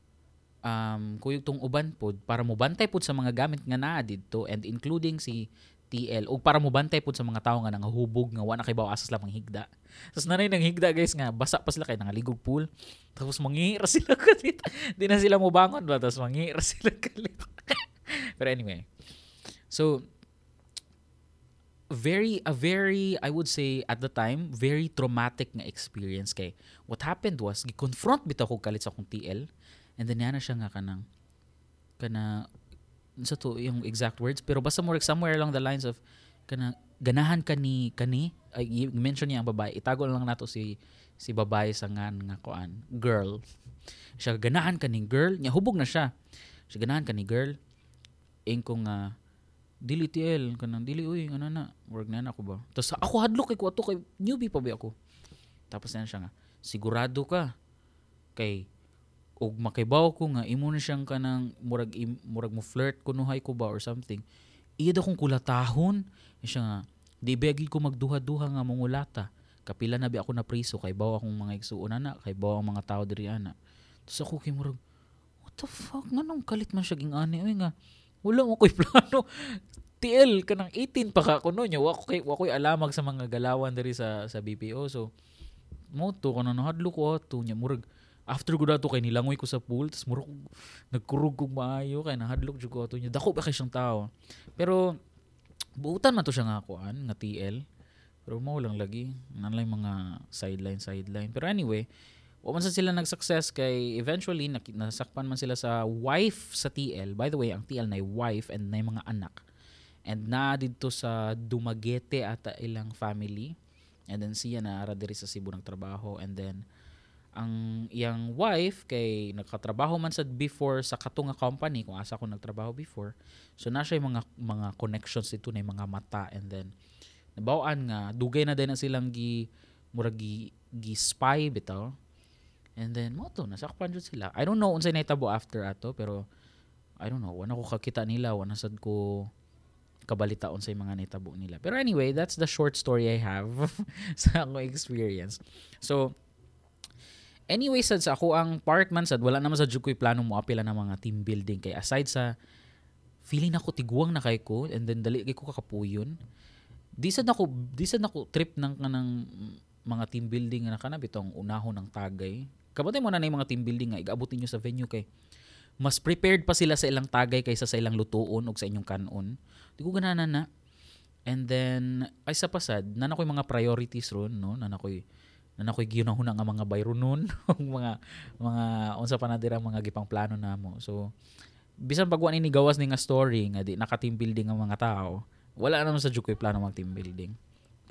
S1: um kuyog tong uban pod para mo bantay pod sa mga gamit nga naa didto and including si TL o para mo bantay pod sa mga tawo nga nangahubog nga wala kay baw asas lamang higda. Tapos nanay nang higda guys nga basa pa sila kay nangaligog pool. Tapos mangira sila kalit. Di na sila mo bangon ba tapos mangira sila kalit. Pero anyway. So very a very I would say at the time very traumatic nga experience kay what happened was gi-confront bitaw ko kalit sa akong TL and then yana siya nga kanang kana sa to yung exact words. Pero basta more somewhere along the lines of kana ganahan ka ni kani ay mention niya ang babae. Itago lang nato si si babae sa ngan nga kuan girl. Siya ganahan ka ni girl? Nya hubog na siya. Siya ganahan ka ni girl? Ing ko nga dili TL kanang dili uy ano na? Work na ako ba? Tapos ako hadlok kay ko ato kay newbie pa ba ako? Tapos na siya nga sigurado ka kay og makibaw ko nga imo na siyang kanang murag im, murag mo flirt kunuhay ko ba or something. Iya da kong kulatahon. Siya nga di bagi ko magduha-duha nga mongulata kapila na bi ako na priso? Kay bawa akong mga igsuon na kay bawa ang mga tao diri ana. Tapos ako kay murag what the fuck? Nganong kalit man siya ging ani? Oy nga wala mo ko'y plano. TL kanang 18 pa ka kuno nya wa ko kay wa ko'y alamag sa mga galawan diri sa sa BPO so mo to kanang nahadlo ko ato nya murag after ko dato kay nilangoy ko sa pool tas murag nagkurog kog maayo kay nahadlok jud ko ato nya dako pa kay siyang tao? Pero buutan man to siya nga kuan nga TL pero mo lang lagi. Nanlay mga sideline sideline. Pero anyway wa sa sila nag-success kay eventually nak- nasakpan man sila sa wife sa TL by the way ang TL na wife and na mga anak. And na dito sa Dumaguete ata ilang family. And then siya na ara diri sa Cebu nagtrabaho and then ang iyang wife kay nagkatrabaho man sad before sa katunga company kung asa ko nagtrabaho before. So na siya mga mga connections dito na mga mata. And then nabawaan nga dugay na din na silang gi murag gi, gi spy bitaw. And then mo to nasakpan jud sila. I don't know unsay nahitabo after ato pero I don't know. Wala ko kakita nila wala sad ko kabalitaon sa mga nahitabo nila. Pero anyway that's the short story I have sa akong experience. So Anyway, sad sa ako ang part man sad wala naman sa jud ko'y plano mo apila ng mga team building kay aside sa feeling ako tiguang na kay ko and then dali kay ko kakapuyon. Di sad nako di sad nako trip ng kanang mga team building nga kana bitong unahon ng tagay. Kabantay mo na na yung mga team building nga igaabot ninyo sa venue kay mas prepared pa sila sa ilang tagay kaysa sa ilang lutuon o sa inyong kanon. Di ko ganana na. And then, ay sa pasad, na ko'y mga priorities ron, no? Na ko'y na nakoy ginahuna nga mga bayro nun mga mga unsa pa na dira mga gipang plano namo. So bisan pagwa ni gawas ni nga story nga di naka team building ang mga tao wala naman sa jukoy plano mag team building.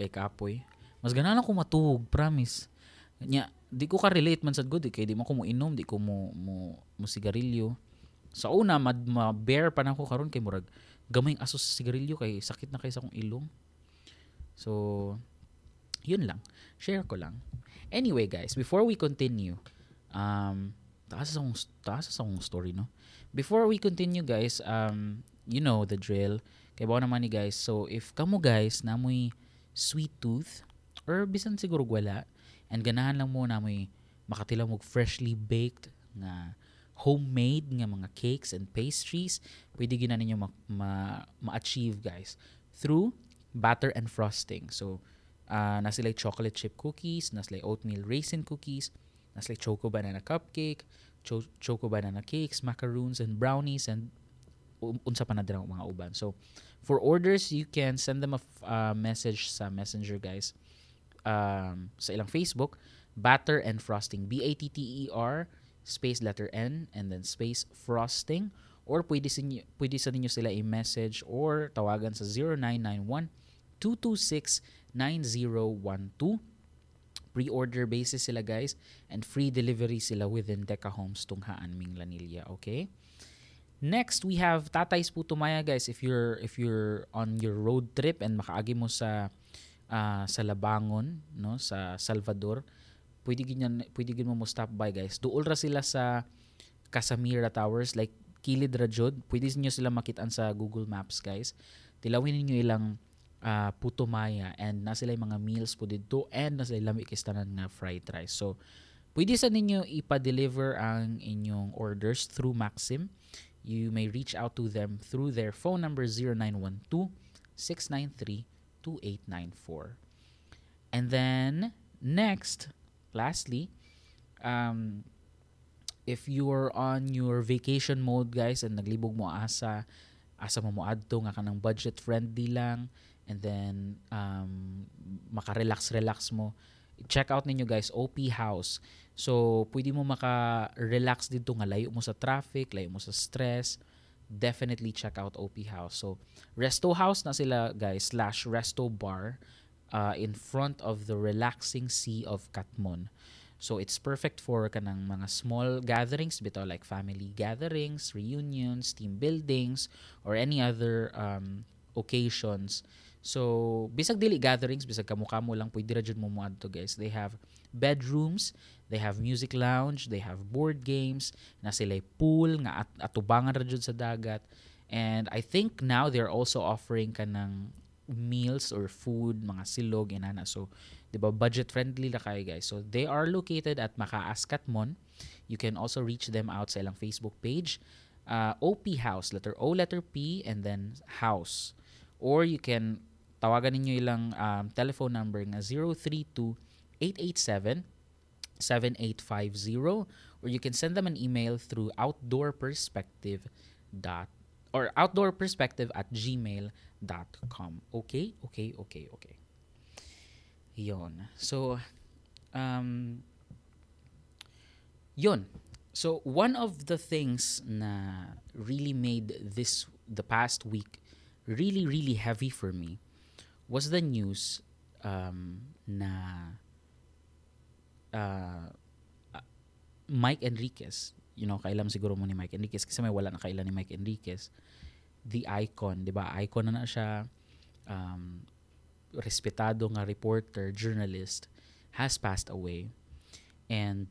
S1: Kay kapoy. Mas ganahan ko matuog promise. Nya di ko ka relate man sad good eh, kay di mo ko mo inom di ko mo mo, mo sigarilyo. Sa una mad ma bear pa na ko karon kay murag gamay aso sa sigarilyo kay sakit na kay sa akong ilong. So yun lang share ko lang Anyway, guys, before we continue, um, taas sa taas sa story, no? Before we continue, guys, um, you know the drill. Kaya bawa naman ni guys. So, if kamo guys, namoy sweet tooth, or bisan siguro wala, and ganahan lang mo namoy makatilaw mo freshly baked nga homemade nga mga cakes and pastries, pwede gina ninyo ma- ma- ma-achieve guys through batter and frosting. So, Uh, na sila chocolate chip cookies, na sila oatmeal raisin cookies, na sila choco banana cupcake, cho- choco banana cakes, macaroons, and brownies, and unsa pa na din mga uban. So, for orders, you can send them a f- uh, message sa messenger, guys. Um, sa ilang Facebook, Batter and Frosting. B-A-T-T-E-R, space letter N, and then space frosting. Or pwede, sinyo, pwede sa ninyo sila i-message or tawagan sa 0991 226 9012. Pre-order basis sila guys and free delivery sila within Deca Homes Tunghaan Ming Lanilla, okay? Next, we have Tatay's Putumaya guys. If you're if you're on your road trip and makaagi mo sa uh, sa Labangon, no, sa Salvador, pwede ginyan pwede mo mo stop by guys. Duol ra sila sa Casamira Towers like kilid ra jud. Pwede niyo sila makitaan sa Google Maps guys. Tilawin niyo ilang uh, puto maya and na sila mga meals po dito and na sila lami kistanan nga fried rice. So, pwede sa ninyo ipa-deliver ang inyong orders through Maxim. You may reach out to them through their phone number 0912 693 2894. And then, next, lastly, um, if you're on your vacation mode guys and naglibog mo asa asa mo mo adto nga kanang budget friendly lang and then um, maka-relax relax mo. Check out ninyo guys OP House. So pwede mo maka-relax dito nga layo mo sa traffic layo mo sa stress. Definitely check out OP House. So Resto House na sila guys slash Resto Bar uh, in front of the relaxing sea of Katmon. So it's perfect for kanang mga small gatherings bitaw like family gatherings, reunions, team buildings or any other um, occasions So, bisag dili gatherings, bisag kamo-kamo lang pwede ra jud mo mo guys. They have bedrooms, they have music lounge, they have board games, na sila pool nga at atubangan ra jud sa dagat. And I think now they're also offering kanang meals or food, mga silog, inana. So, di ba, budget friendly la kayo guys. So, they are located at Makaaskat Mon. You can also reach them out sa ilang Facebook page. Uh, OP House, letter O, letter P, and then House. Or you can tawagan ninyo ilang um, telephone number nga 032-887-7850 or you can send them an email through outdoorperspective or outdoorperspective at gmail.com. Okay? Okay, okay, okay. Yon. So, um, yon. So, one of the things na really made this, the past week, really, really heavy for me was the news um, na uh, Mike Enriquez, you know, kailan siguro mo ni Mike Enriquez kasi may wala na kailan ni Mike Enriquez. The icon, 'di ba? Icon na na siya. Um, respetado nga reporter, journalist has passed away. And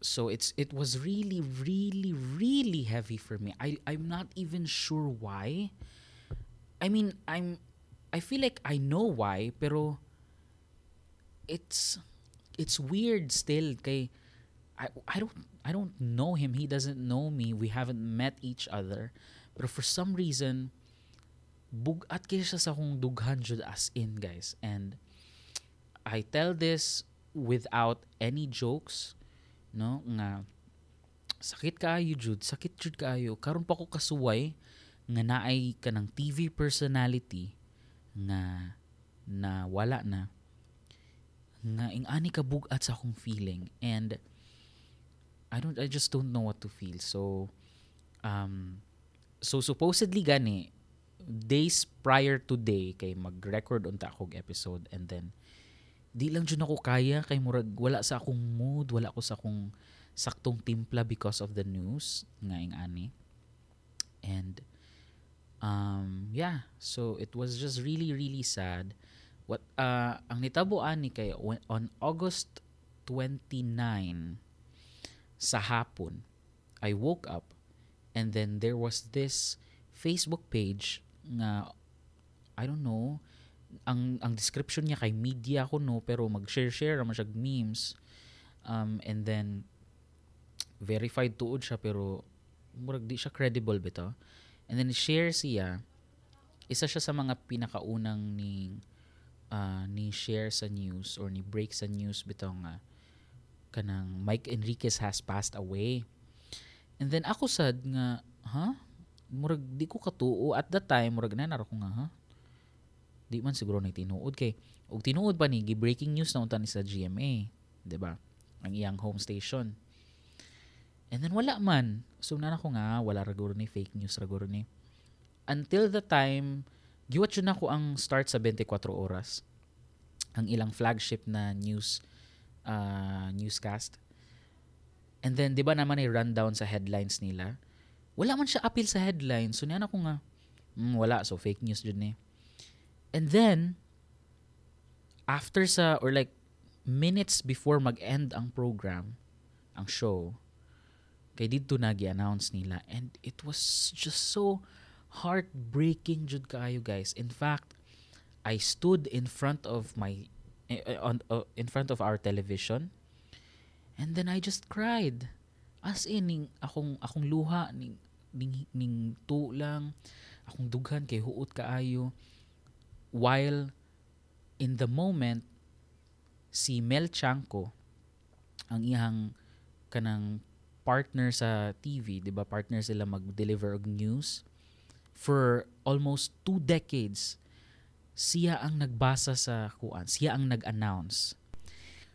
S1: so it's it was really really really heavy for me. I I'm not even sure why. I mean, I'm I feel like I know why, pero it's it's weird still kay I I don't I don't know him. He doesn't know me. We haven't met each other. But for some reason bugat kaya siya sa akong dughan jud as in guys. And I tell this without any jokes, no? Nga sakit kaayo jud, sakit jud kaayo. Karon pa ko kasuway nga naay kanang TV personality nga na wala na. Nga ing ani ka bugat sa akong feeling. And I don't I just don't know what to feel. So um so supposedly gani days prior to day kay mag-record unta akong episode and then di lang jud ako kaya kay murag wala sa akong mood wala ko sa akong saktong timpla because of the news nga ing ani. And um yeah. So it was just really really sad. What uh ang nitabo ani kay on August 29 sa hapon I woke up and then there was this Facebook page nga I don't know ang ang description niya kay media ko no pero mag-share-share naman siya memes. Um and then verified tuod siya pero murag di siya credible bitaw and then share siya. Isa siya sa mga pinakaunang ni uh, ni share sa news or ni break sa news bitaw nga kanang Mike Enriquez has passed away. And then ako sad nga ha huh? murag di ko katuo. At that time murag na naro ko nga ha di man siguro na tinuod kay ug tinuod pa ni breaking news na unta ni sa GMA di ba? Ang iyang home station and then wala man so na ko nga wala ra ni fake news ra ni until the time giwat yun ako ang start sa 24 oras ang ilang flagship na news uh, newscast and then di ba naman ay rundown sa headlines nila wala man siya appeal sa headline. So, niyan ako nga, mm, wala. So, fake news dun eh. And then, after sa, or like, minutes before mag-end ang program, ang show, kay dito nag-announce nila. And it was just so heartbreaking jud kayo guys. In fact, I stood in front of my uh, on uh, in front of our television and then I just cried as in ning akong akong luha ning ning, ning tu lang akong dughan kay huot kaayo while in the moment si Mel Chanko ang iyang kanang partner sa TV, 'di ba? Partner sila mag-deliver og news. For almost two decades. Siya ang nagbasa sa kuan, siya ang nag-announce.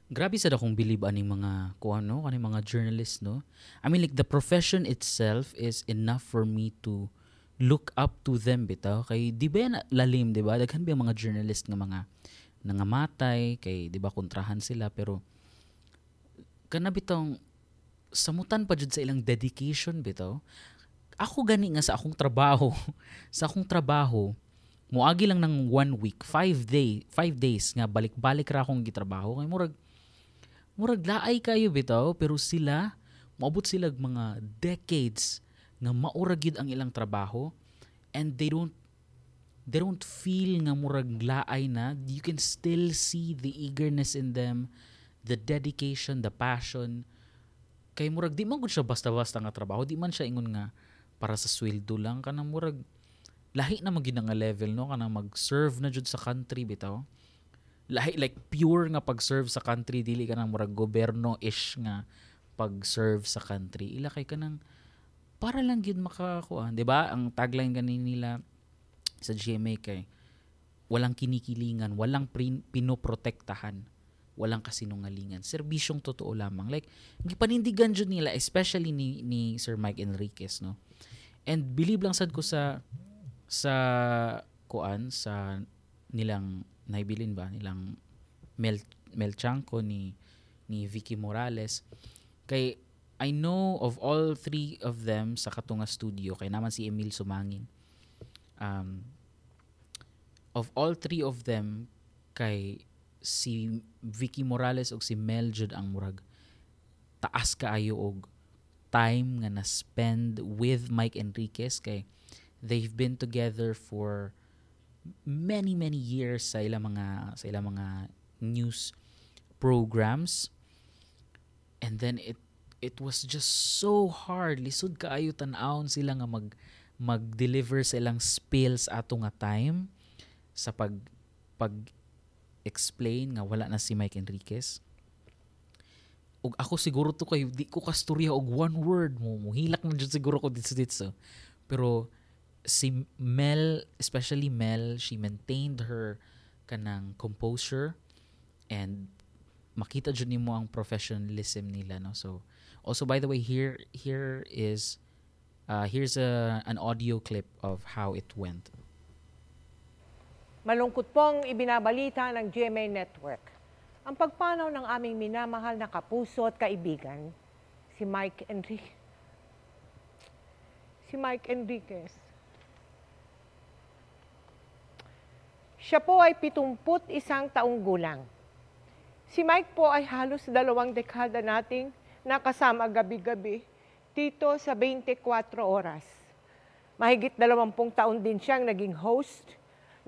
S1: Grabe sa akong believe aning mga kuan no? Kaning mga journalists no? I mean like the profession itself is enough for me to look up to them bitaw. Kay di ba yan lalim di ba? Daghan ba mga journalist nga mga nangamatay kay di ba kontrahan sila pero kana bitong samutan pa jud sa ilang dedication bitaw ako gani nga sa akong trabaho. Sa akong trabaho muagi lang ng one week, five day, five days nga balik-balik ra akong gitrabaho. Kay murag murag laay kayo bitaw pero sila moabot sila mga decades nga maura ang ilang trabaho. And they don't they don't feel nga murag laay na. You can still see the eagerness in them the dedication the passion kay murag di man gud siya basta-basta nga trabaho di man siya ingon nga para sa sweldo lang kanang murag lahi na magid nga level no kanang mag-serve na jud sa country bitaw lahi like pure nga pag-serve sa country dili ka nang murag gobyerno ish nga pag-serve sa country ila kay kanang para lang yun makakuha. 'di ba? Ang tagline ganin nila sa GMA kay walang kinikilingan, walang prin- pinoprotektahan, walang kasinungalingan. Serbisyong totoo lamang. Like, gipanindigan jud nila, especially ni, ni Sir Mike Enriquez, no? And believe lang sad ko sa sa kuan sa nilang naibilin ba nilang Mel Melchanko ni ni Vicky Morales kay I know of all three of them sa Katunga Studio, kay naman si Emil Sumangin. Um, of all three of them, kay si Vicky Morales o si Mel ang murag taas kaayo og time nga na spend with Mike Enriquez kay they've been together for many many years sa ilang mga sa ilang mga news programs. And then it it was just so hard. Lisod kaayo tan-awon sila nga mag mag-deliver sa ilang spills ato nga time sa pag pag explain nga wala na si Mike Enriquez. Ug ako siguro to kay di ko kastorya og one word mo. Muhilak na jud siguro ko dito dito pero si Mel especially Mel she maintained her kanang composure and makita jud nimo ang professionalism nila no? So also by the way here here is uh, here's a an audio clip of how it went
S2: Malungkot pong ibinabalita ng GMA Network ang pagpanaw ng aming minamahal na kapuso at kaibigan, si Mike Enriquez. Si Mike Enriquez. Siya po ay 71 taong gulang. Si Mike po ay halos dalawang dekada nating nakasama gabi-gabi dito sa 24 oras. Mahigit 20 taon din siyang naging host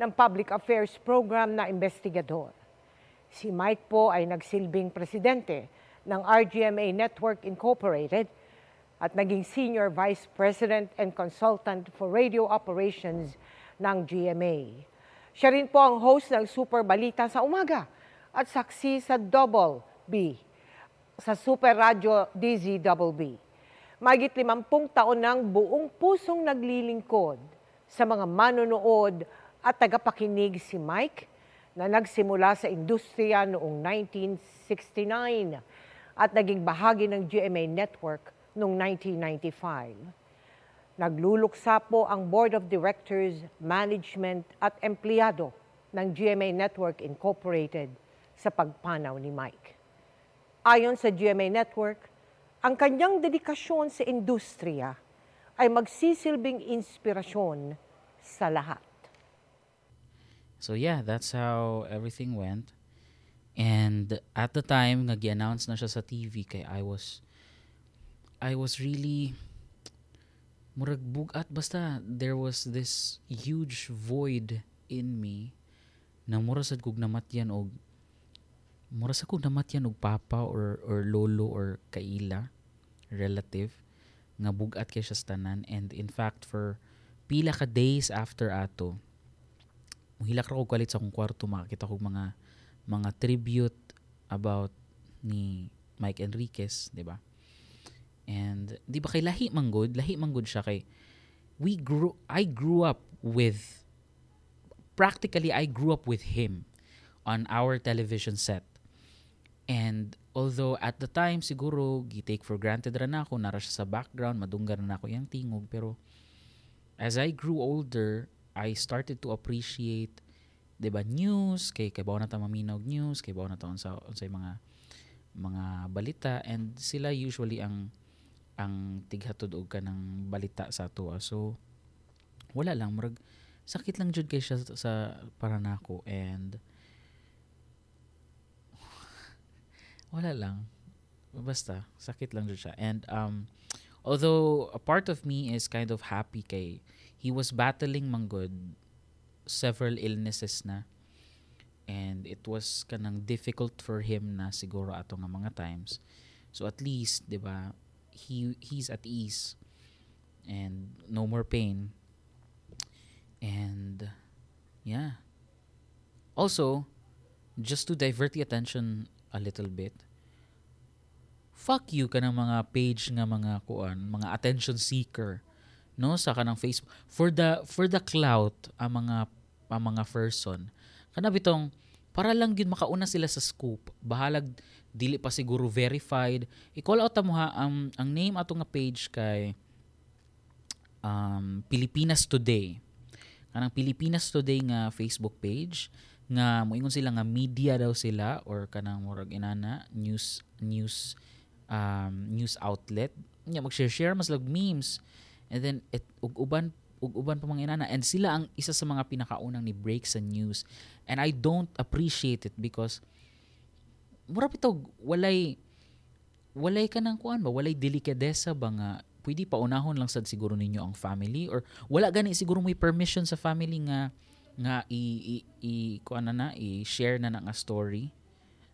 S2: ng public affairs program na investigador. Si Mike po ay nagsilbing presidente ng RGMA Network Incorporated at naging Senior Vice President and Consultant for Radio Operations ng GMA. Siya rin po ang host ng Super Balita sa umaga at saksi sa Double B sa Super Radio DZBB. Magit limampung taon ng buong pusong naglilingkod sa mga manonood at tagapakinig si Mike na nagsimula sa industriya noong 1969 at naging bahagi ng GMA Network noong 1995. Nagluluksa po ang Board of Directors, Management at Empleyado ng GMA Network Incorporated sa pagpanaw ni Mike. Ayon sa GMA Network, ang kanyang dedikasyon sa industriya ay magsisilbing inspirasyon sa lahat.
S1: So yeah, that's how everything went. And at the time nga gi-announce na siya sa TV kay I was I was really murag bugat basta there was this huge void in me na mura sad kog namatyan og mura sa kog namatyan og papa or or lolo or kaila relative nga bugat kay siya sa tanan and in fact for pila ka days after ato muhilak ra ko kalit sa akong kwarto makakita ko mga mga tribute about ni Mike Enriquez, di ba? And di ba kay lahi manggod, lahi manggod siya kay we grew I grew up with practically I grew up with him on our television set. And although at the time siguro gi-take for granted ra na ako nara siya sa background, madunggan na ako yang tingog pero as I grew older, I started to appreciate 'di ba news kay kay bawo na ta maminaw news kay bawo na ta sa sa mga mga balita. And sila usually ang ang tighatod og kanang balita sa ato. So wala lang. Murag sakit lang jud kay siya sa, sa para nako and wala lang. Basta sakit lang jud siya. And um although a part of me is kind of happy kay he was battling manggod several illnesses na. And it was kanang difficult for him na siguro ato nga mga times. So at least 'di ba he he's at ease. And no more pain. And yeah. Also just to divert the attention a little bit fuck you ka ng mga page nga mga kuan mga attention seeker no sa kanang Facebook for the for the clout ang mga ang mga person kana bitong para lang gyud makauna sila sa scoop. Bahalag dili pa siguro verified. I-call out mo ha ang ang name ato nga page kay um, Pilipinas Today. Kanang Pilipinas Today nga Facebook page nga moingon sila nga media daw sila or kanang murag inana news news um, news outlet. Nya mag-share mas lag memes and then it ug uban ug uban pa mga inana and sila ang isa sa mga pinakaunang ni break sa news. And I don't appreciate it because mura bitog walay walay ka nang kuan ba? Walay delikadesa ba nga pwede pa unahon lang sad siguro ninyo ang family? Or wala gani siguro may permission sa family nga nga i i, i kuan na na i-share na na nga story?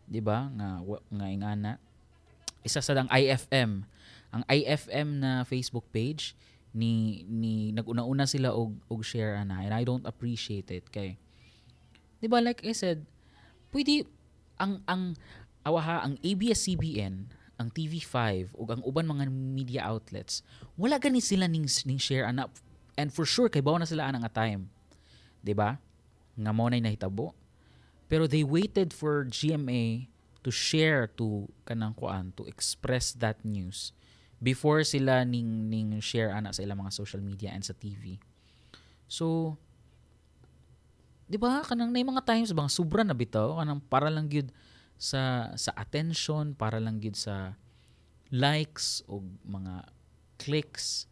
S1: Di ba? Nga nga ingana. Isa sa dang IFM ang IFM na Facebook page ni ni naguna-una sila og og share ana and I don't appreciate it kay di ba like I said pwede ang ang awaha ang ABS-CBN ang TV5 ug ang uban mga media outlets wala gani sila ning, ning share ana and for sure kay bawo na sila ana nga time di ba? Nga mo na nahitabo. Pero they waited for GMA to share to kanang kuan to express that news before sila ning ning share ana sa ilang mga social media and sa TV. So 'di ba kanang nay mga times bang sobra na bitaw kanang para lang gyud sa sa attention, para lang gyud sa likes o mga clicks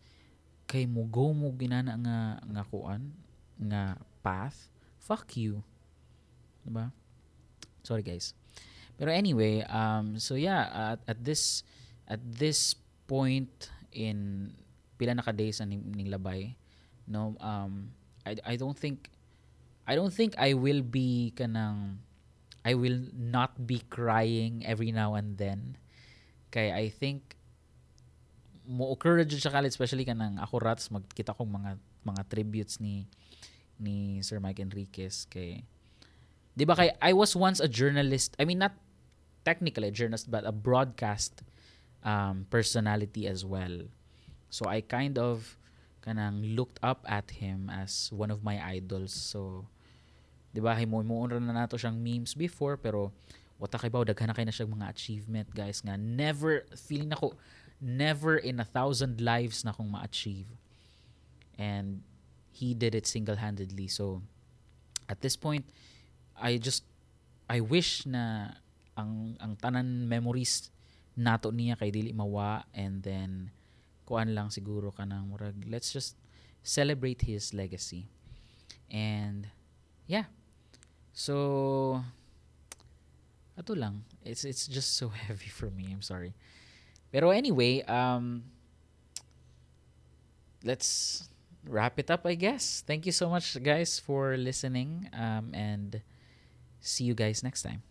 S1: kay mo go mo ginana nga nga kuan nga path fuck you. 'di ba? Sorry guys. Pero anyway, um, so yeah, at, at this at this point in pila na ka days ning, ning labay, no, um, I, I don't think I don't think I will be kanang I will not be crying every now and then. Kay I think mo occur jud sa kalit especially kanang ako rats magkita kong mga mga tributes ni ni Sir Mike Enriquez kay 'di ba kay I was once a journalist I mean not technically a journalist but a broadcast um, personality as well. So I kind of kanang looked up at him as one of my idols. So 'di ba himo mo na nato siyang memes before pero wata kay ba daghan na kay na siyang mga achievement guys nga never feeling nako never in a thousand lives na akong ma-achieve. And he did it single-handedly. So at this point I just I wish na ang ang tanan memories nato niya kay dili mawa and then kuan lang siguro kanang murag let's just celebrate his legacy. And yeah. So ato lang. It's it's just so heavy for me. I'm sorry. Pero anyway um let's wrap it up i guess. Thank you so much guys for listening um and see you guys next time